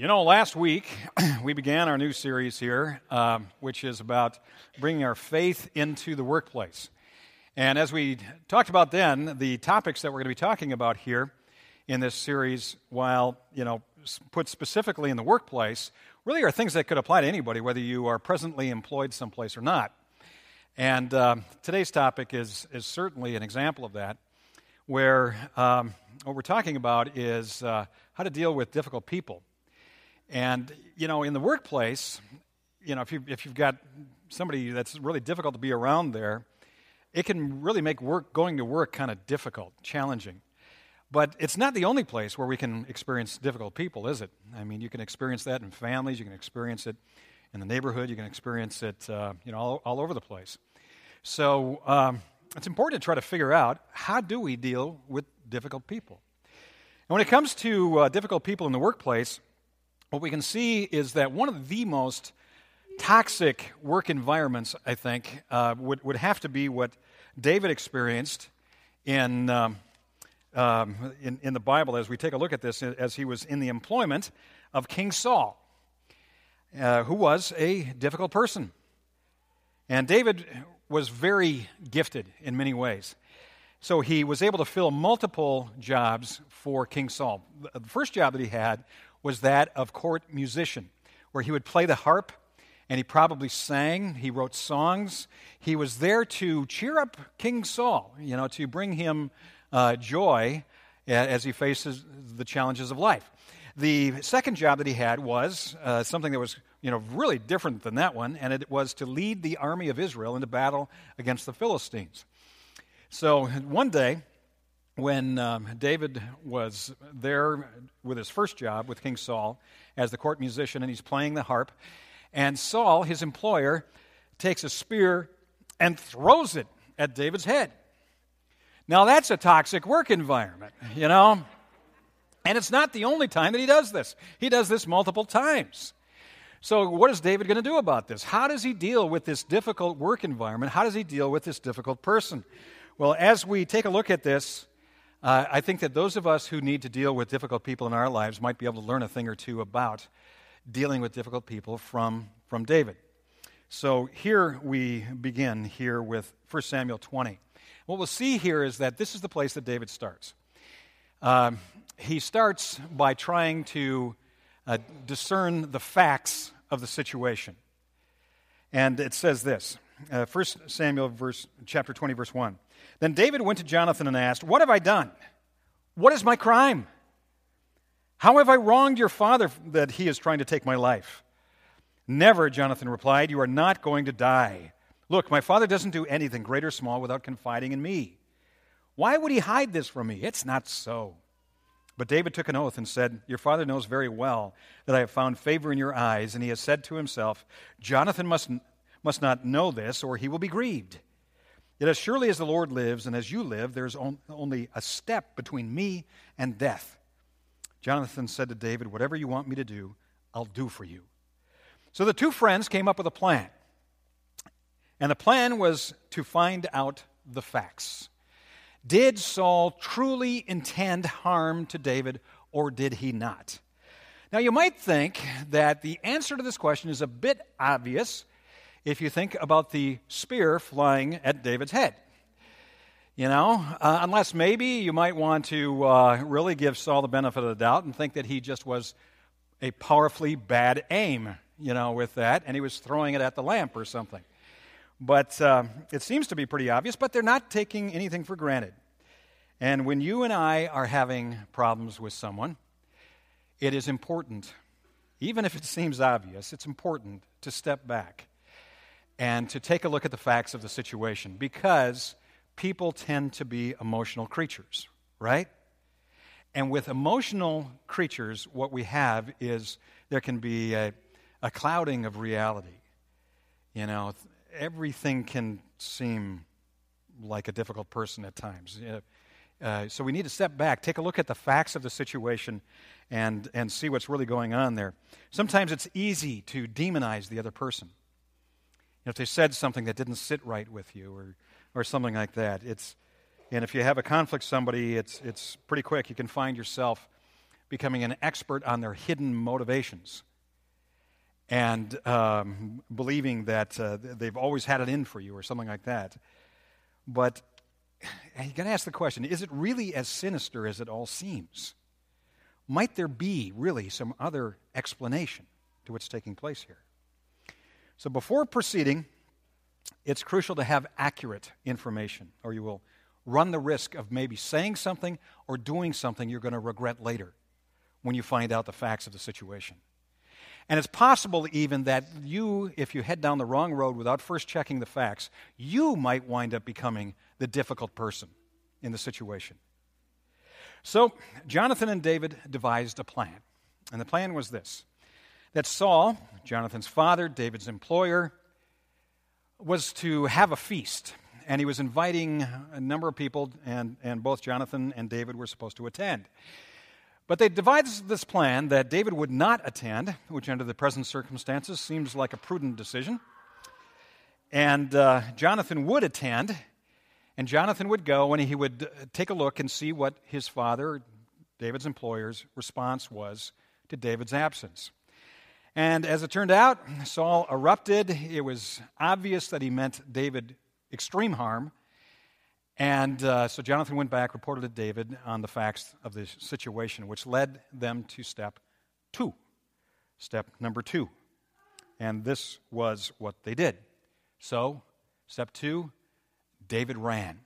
You know, last week we began our new series here, um, which is about bringing our faith into the workplace. And as we talked about then, the topics that we're going to be talking about here in this series, while, you know, put specifically in the workplace, really are things that could apply to anybody, whether you are presently employed someplace or not. And uh, today's topic is, is certainly an example of that, where um, what we're talking about is uh, how to deal with difficult people. And, you know, in the workplace, you know, if, you, if you've got somebody that's really difficult to be around there, it can really make work, going to work kind of difficult, challenging. But it's not the only place where we can experience difficult people, is it? I mean, you can experience that in families, you can experience it in the neighborhood, you can experience it, uh, you know, all, all, over the place. So um, it's important to try to figure out how do we deal with difficult people. And when it comes to uh, difficult people in the workplace, what we can see is that one of the most toxic work environments, I think, uh, would, would have to be what David experienced in, um, um, in, in, the Bible as we take a look at this, as he was in the employment of King Saul, uh, who was a difficult person. And David was very gifted in many ways. So he was able to fill multiple jobs for King Saul. The first job that he had was that of court musician, where he would play the harp and he probably sang, he wrote songs. He was there to cheer up King Saul, you know, to bring him uh, joy as he faces the challenges of life. The second job that he had was uh, something that was, you know, really different than that one, and it was to lead the army of Israel into battle against the Philistines. So one day, when um, David was there with his first job with King Saul as the court musician, and he's playing the harp, and Saul, his employer, takes a spear and throws it at David's head. Now, that's a toxic work environment, you know? And it's not the only time that he does this, he does this multiple times. So, what is David going to do about this? How does he deal with this difficult work environment? How does he deal with this difficult person? Well, as we take a look at this, uh, I think that those of us who need to deal with difficult people in our lives might be able to learn a thing or two about dealing with difficult people from, from David. So here we begin here with 1 Samuel 20. What we'll see here is that this is the place that David starts. Um, he starts by trying to uh, discern the facts of the situation. And it says this uh, 1 Samuel verse, chapter 20, verse 1. Then David went to Jonathan and asked, What have I done? What is my crime? How have I wronged your father that he is trying to take my life? Never, Jonathan replied. You are not going to die. Look, my father doesn't do anything, great or small, without confiding in me. Why would he hide this from me? It's not so. But David took an oath and said, Your father knows very well that I have found favor in your eyes, and he has said to himself, Jonathan must, must not know this, or he will be grieved. Yet, as surely as the Lord lives and as you live, there is only a step between me and death. Jonathan said to David, Whatever you want me to do, I'll do for you. So the two friends came up with a plan. And the plan was to find out the facts. Did Saul truly intend harm to David, or did he not? Now, you might think that the answer to this question is a bit obvious if you think about the spear flying at David's head. You know, uh, unless maybe you might want to uh, really give Saul the benefit of the doubt and think that he just was a powerfully bad aim, you know, with that, and he was throwing it at the lamp or something. But uh, it seems to be pretty obvious, but they're not taking anything for granted. And when you and I are having problems with someone, it is important, even if it seems obvious, it's important to step back and to take a look at the facts of the situation because people tend to be emotional creatures, right? And with emotional creatures, what we have is there can be a, a clouding of reality. You know, everything can seem like a difficult person at times. Uh, so we need to step back, take a look at the facts of the situation, and, and see what's really going on there. Sometimes it's easy to demonize the other person if they said something that didn't sit right with you or, or something like that. It's, and if you have a conflict with somebody, it's, it's pretty quick. You can find yourself becoming an expert on their hidden motivations and um, believing that uh, they've always had it in for you or something like that. But you got to ask the question is it really as sinister as it all seems? Might there be really some other explanation to what's taking place here? So before proceeding, it's crucial to have accurate information, or you will run the risk of maybe saying something or doing something you're going to regret later when you find out the facts of the situation. And it's possible even that you, if you head down the wrong road without first checking the facts, you might wind up becoming the difficult person in the situation. So, Jonathan and David devised a plan. And the plan was this that Saul, Jonathan's father, David's employer, was to have a feast. And he was inviting a number of people, and, and both Jonathan and David were supposed to attend. But they devised this plan that David would not attend, which under the present circumstances seems like a prudent decision. And uh, Jonathan would attend, and Jonathan would go and he would uh, take a look and see what his father, David's employer's response was to David's absence. And as it turned out, Saul erupted. It was obvious that he meant David extreme harm. And uh, so Jonathan went back, reported to David on the facts of the situation, which led them to step two. Step number two. And this was what they did. So, step two David ran.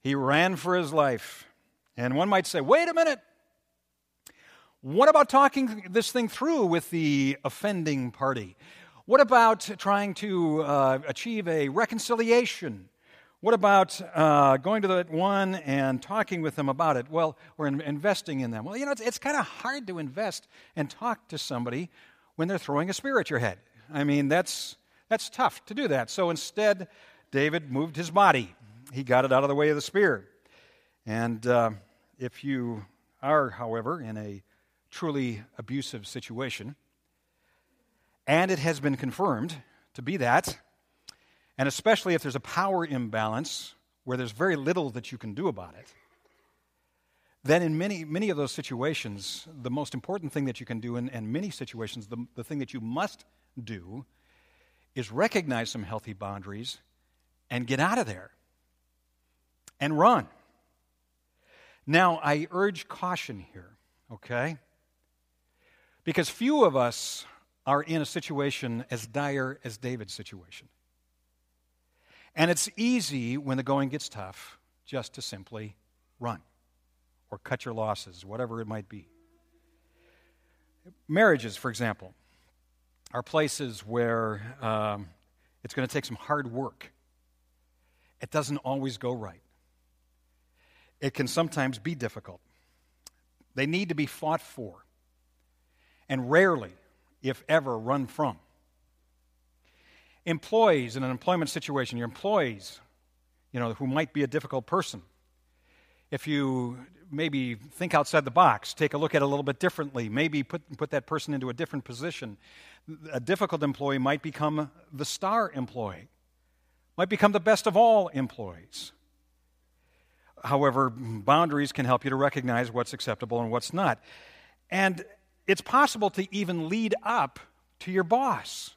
He ran for his life. And one might say, wait a minute. What about talking this thing through with the offending party? What about trying to uh, achieve a reconciliation? What about uh, going to that one and talking with them about it? Well, or in, investing in them. Well, you know, it's, it's kind of hard to invest and talk to somebody when they're throwing a spear at your head. I mean, that's, that's tough to do that. So instead, David moved his body. He got it out of the way of the spear. And uh, if you are, however, in a truly abusive situation, and it has been confirmed to be that, and especially if there's a power imbalance where there's very little that you can do about it, then in many, many of those situations, the most important thing that you can do in, in many situations, the, the thing that you must do, is recognize some healthy boundaries and get out of there and run. Now, I urge caution here, okay? Because few of us are in a situation as dire as David's situation. And it's easy when the going gets tough just to simply run or cut your losses, whatever it might be. Marriages, for example, are places where um, it's going to take some hard work. It doesn't always go right, it can sometimes be difficult. They need to be fought for, and rarely, if ever, run from employees in an employment situation, your employees, you know, who might be a difficult person. If you maybe think outside the box, take a look at it a little bit differently, maybe put, put that person into a different position. A difficult employee might become the star employee, might become the best of all employees. However, boundaries can help you to recognize what's acceptable and what's not. And it's possible to even lead up to your boss.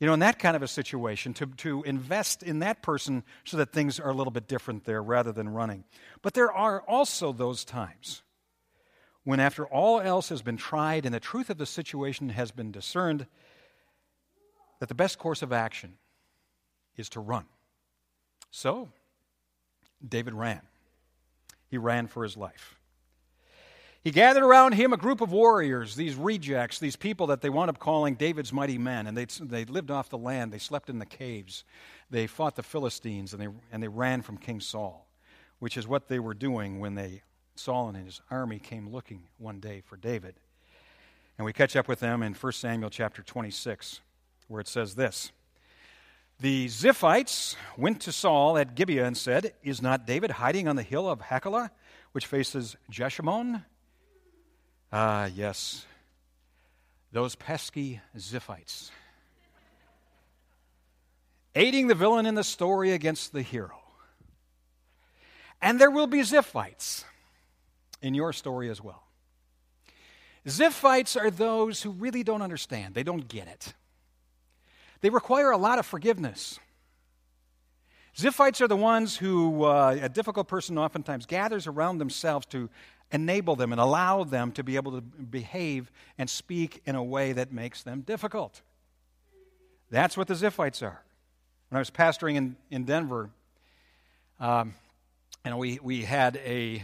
You know, in that kind of a situation, to, to invest in that person so that things are a little bit different there rather than running. But there are also those times when, after all else has been tried and the truth of the situation has been discerned, that the best course of action is to run. So, David ran. He ran for his life. He gathered around him a group of warriors, these rejects, these people that they wound up calling David's mighty men. And they, they lived off the land, they slept in the caves, they fought the Philistines, and they, and they ran from King Saul, which is what they were doing when they, Saul and his army came looking one day for David. And we catch up with them in 1 Samuel chapter 26, where it says this. The Ziphites went to Saul at Gibeah and said, Is not David hiding on the hill of Hachilah, which faces Jeshimon? Ah, yes, those pesky Ziphites. Aiding the villain in the story against the hero. And there will be Ziphites in your story as well. Ziphites are those who really don't understand, they don't get it. They require a lot of forgiveness. Ziphites are the ones who uh, a difficult person oftentimes gathers around themselves to enable them and allow them to be able to behave and speak in a way that makes them difficult. That's what the Ziphites are. When I was pastoring in, in Denver, um, and we, we had a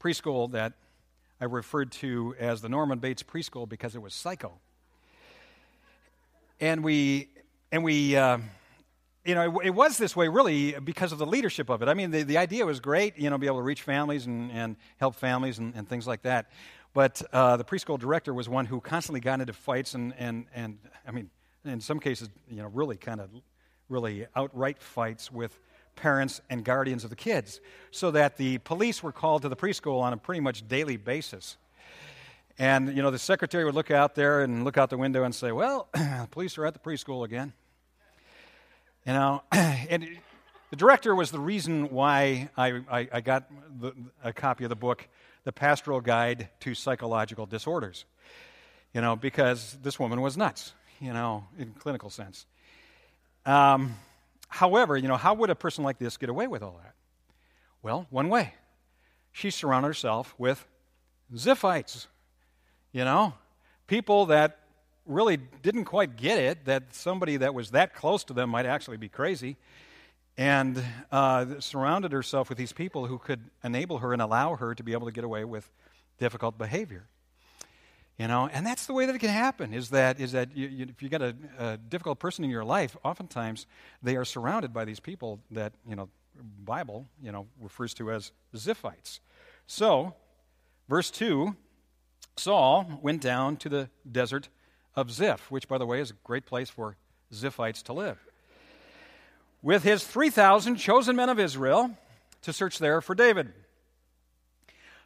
preschool that I referred to as the Norman Bates Preschool because it was psycho. And we, and we, uh, you know, it, it, was this way really because of the leadership of it. I mean, the, the idea was great, you know, be able to reach families and, and help families and, and things like that. But uh, the preschool director was one who constantly got into fights and, and, and, I mean, in some cases, you know, really kind of, really outright fights with parents and guardians of the kids, so that the police were called to the preschool on a pretty much daily basis. And, you know, the secretary would look out there and look out the window and say, Well, the police are at the preschool again. You know, and the director was the reason why I, I, I got the, a copy of the book, The Pastoral Guide to Psychological Disorders. You know, because this woman was nuts, you know, in clinical sense. Um, However, you know, how would a person like this get away with all that? Well, one way. She surrounded herself with Ziphites, you know, people that really didn't quite get it, that somebody that was that close to them might actually be crazy, and uh, surrounded herself with these people who could enable her and allow her to be able to get away with difficult behavior. You know, and that's the way that it can happen. Is that is that you, you, if you got a, a, difficult person in your life, oftentimes they are surrounded by these people that you know Bible you know refers to as Ziphites. So, verse two, Saul went down to the desert of Ziph, which, by the way, is a great place for Ziphites to live, with his three thousand chosen men of Israel to search there for David.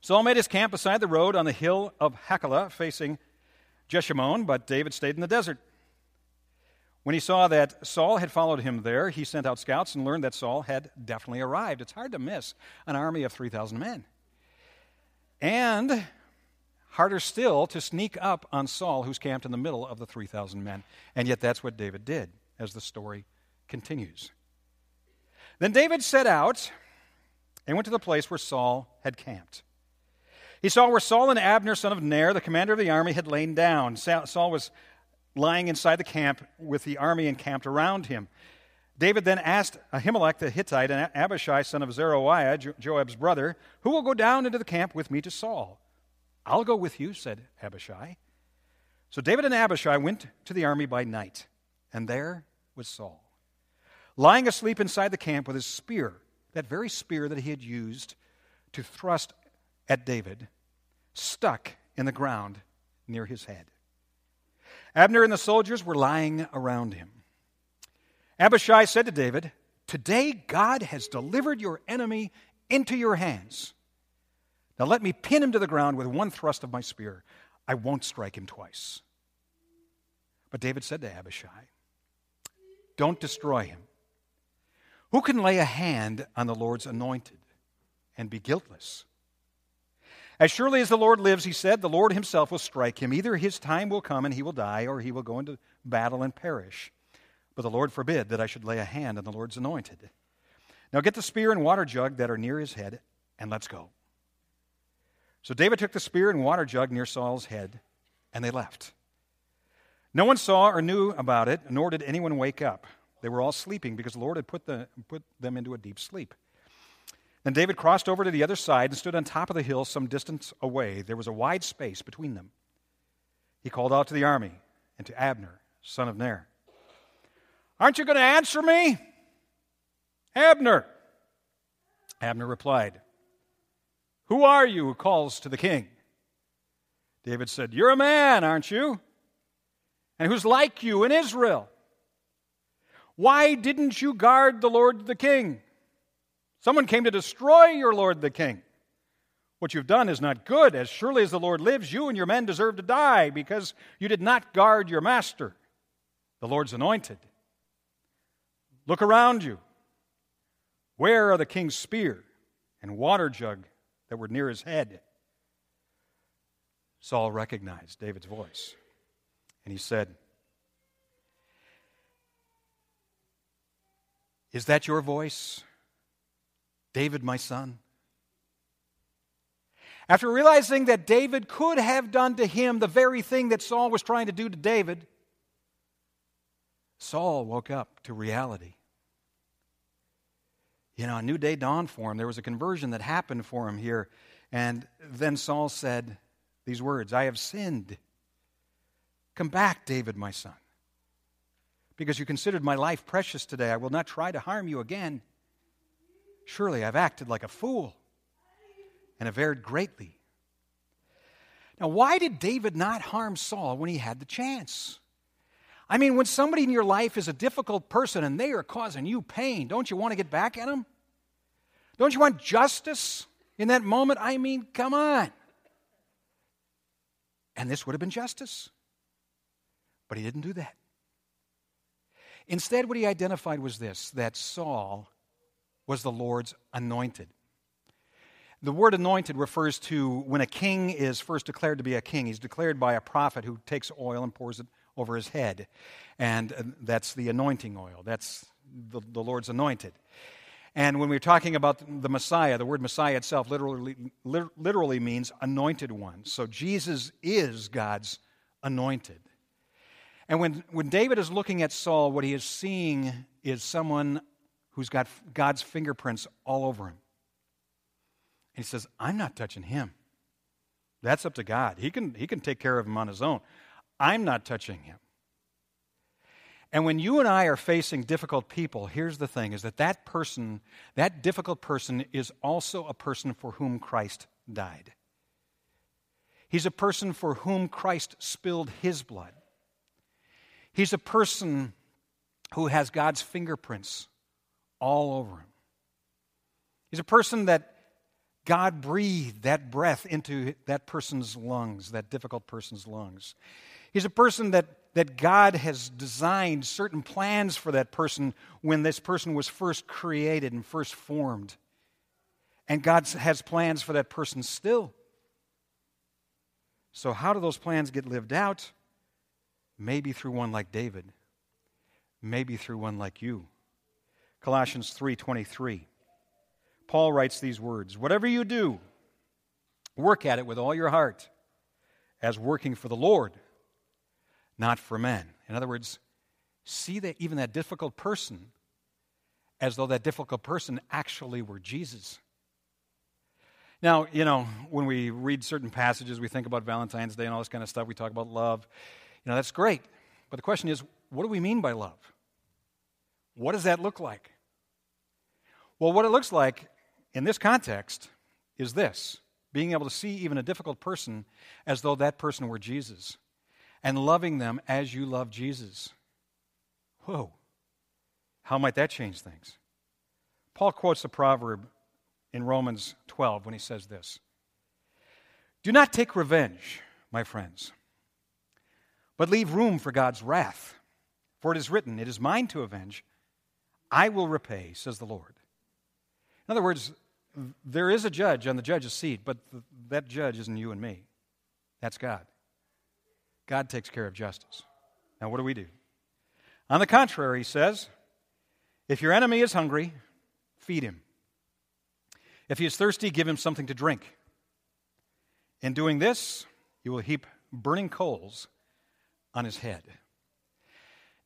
Saul made his camp beside the road on the hill of Hachilah, facing Jeshimon, but David stayed in the desert. When he saw that Saul had followed him there, he sent out scouts and learned that Saul had definitely arrived. It's hard to miss an army of 3,000 men. And harder still to sneak up on Saul, who's camped in the middle of the 3,000 men. And yet that's what David did, as the story continues. Then David set out and went to the place where Saul had camped. He saw where Saul and Abner, son of Ner, the commander of the army, had lain down. Saul was lying inside the camp with the army encamped around him. David then asked Ahimelech the Hittite and Abishai, son of Zeruiah, Joab's brother, Who will go down into the camp with me to Saul? I'll go with you, said Abishai. So David and Abishai went to the army by night, and there was Saul, lying asleep inside the camp with his spear, that very spear that he had used to thrust at David, stuck in the ground near his head. Abner and the soldiers were lying around him. Abishai said to David, Today God has delivered your enemy into your hands. Now let me pin him to the ground with one thrust of my spear. I won't strike him twice. But David said to Abishai, Don't destroy him. Who can lay a hand on the Lord's anointed and be guiltless? As surely as the Lord lives, he said, the Lord himself will strike him. Either his time will come and he will die, or he will go into battle and perish. But the Lord forbid that I should lay a hand on the Lord's anointed. Now get the spear and water jug that are near his head, and let's go. So David took the spear and water jug near Saul's head, and they left. No one saw or knew about it, nor did anyone wake up. They were all sleeping because the Lord had put, the, put them into a deep sleep. Then David crossed over to the other side and stood on top of the hill some distance away. There was a wide space between them. He called out to the army and to Abner, son of Ner Aren't you going to answer me? Abner. Abner replied, Who are you who calls to the king? David said, You're a man, aren't you? And who's like you in Israel? Why didn't you guard the Lord the king? Someone came to destroy your Lord the king. What you've done is not good. As surely as the Lord lives, you and your men deserve to die because you did not guard your master, the Lord's anointed. Look around you. Where are the king's spear and water jug that were near his head? Saul recognized David's voice. And he said, Is that your voice, David, my son? After realizing that David could have done to him the very thing that Saul was trying to do to David, Saul woke up to reality. You know, a new day dawned for him. There was a conversion that happened for him here. And then Saul said these words I have sinned. Come back, David, my son. Because you considered my life precious today, I will not try to harm you again. Surely I've acted like a fool and have erred greatly. Now, why did David not harm Saul when he had the chance? I mean, when somebody in your life is a difficult person and they are causing you pain, don't you want to get back at them? Don't you want justice in that moment? I mean, come on. And this would have been justice. But he didn't do that. Instead, what he identified was this that Saul was the Lord's anointed. The word anointed refers to when a king is first declared to be a king. He's declared by a prophet who takes oil and pours it over his head. And uh, that's the anointing oil. That's the, the Lord's anointed. And when we're talking about the Messiah, the word Messiah itself literally, literally means anointed one. So Jesus is God's anointed. And when, when David is looking at Saul, what he is seeing is someone who's got God's fingerprints all over him. And he says, I'm not touching him. That's up to God. He can, he can take care of him on his own. I'm not touching him. And when you and I are facing difficult people, here's the thing is that that person, that difficult person, is also a person for whom Christ died. He's a person for whom Christ spilled his blood. He's a person who has God's fingerprints all over him. He's a person that God breathed that breath into that person's lungs, that difficult person's lungs. He's a person that, that God has designed certain plans for that person when this person was first created and first formed. And God has plans for that person still. So, how do those plans get lived out? Maybe through one like David, maybe through one like you. Colossians 3:23. Paul writes these words, "Whatever you do, work at it with all your heart, as working for the Lord, not for men. In other words, see that even that difficult person as though that difficult person actually were Jesus. Now, you know, when we read certain passages, we think about Valentine's Day and all this kind of stuff, we talk about love. You know, that's great. But the question is, what do we mean by love? What does that look like? Well, what it looks like in this context is this being able to see even a difficult person as though that person were Jesus and loving them as you love Jesus. Whoa. How might that change things? Paul quotes a proverb in Romans 12 when he says this Do not take revenge, my friends, but leave room for God's wrath. For it is written, It is mine to avenge. I will repay, says the Lord. In other words, there is a judge on the judge's seat, but that judge isn't you and me. That's God. God takes care of justice. Now, what do we do? On the contrary, he says, if your enemy is hungry, feed him. If he is thirsty, give him something to drink. In doing this, you will heap burning coals on his head.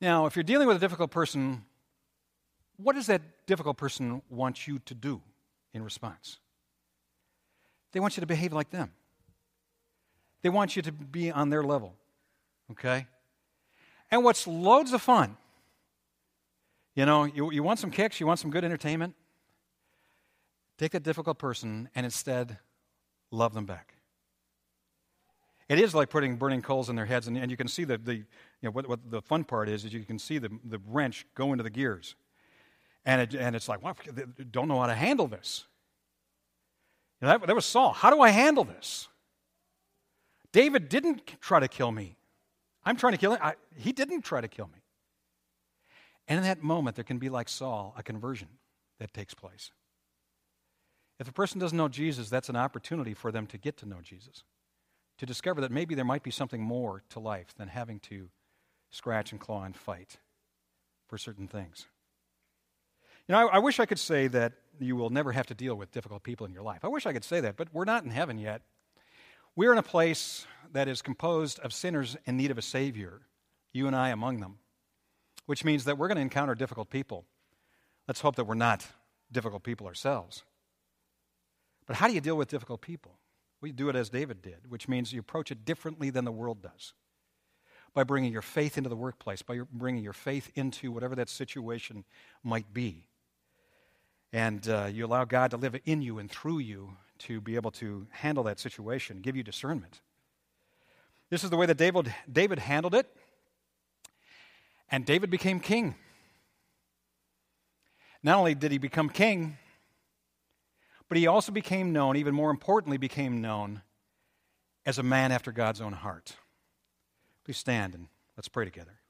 Now, if you're dealing with a difficult person, what does that difficult person want you to do in response? They want you to behave like them. They want you to be on their level. Okay? And what's loads of fun, you know, you, you want some kicks, you want some good entertainment? Take that difficult person and instead love them back. It is like putting burning coals in their heads, and, and you can see the, the you know, what, what, the fun part is, is you can see the, the wrench go into the gears. And, it, and it's like, wow, don't know how to handle this. You know, that, that was Saul. How do I handle this? David didn't try to kill me. I'm trying to kill him. I, he didn't try to kill me. And in that moment, there can be, like Saul, a conversion that takes place. If a person doesn't know Jesus, that's an opportunity for them to get to know Jesus. to discover that maybe there might be something more to life than having to scratch and claw and fight for certain things. You know, I, I, wish I could say that you will never have to deal with difficult people in your life. I wish I could say that, but we're not in heaven yet. We're in a place that is composed of sinners in need of a Savior, you and I among them, which means that we're going to encounter difficult people. Let's hope that we're not difficult people ourselves. But how do you deal with difficult people? We do it as David did, which means you approach it differently than the world does. By bringing your faith into the workplace, by bringing your faith into whatever that situation might be. And uh, you allow God to live in you and through you to be able to handle that situation, give you discernment. This is the way that David, David handled it. And David became king. Not only did he become king, but he also became known, even more importantly, became known as a man after God's own heart. Please stand and let's pray together.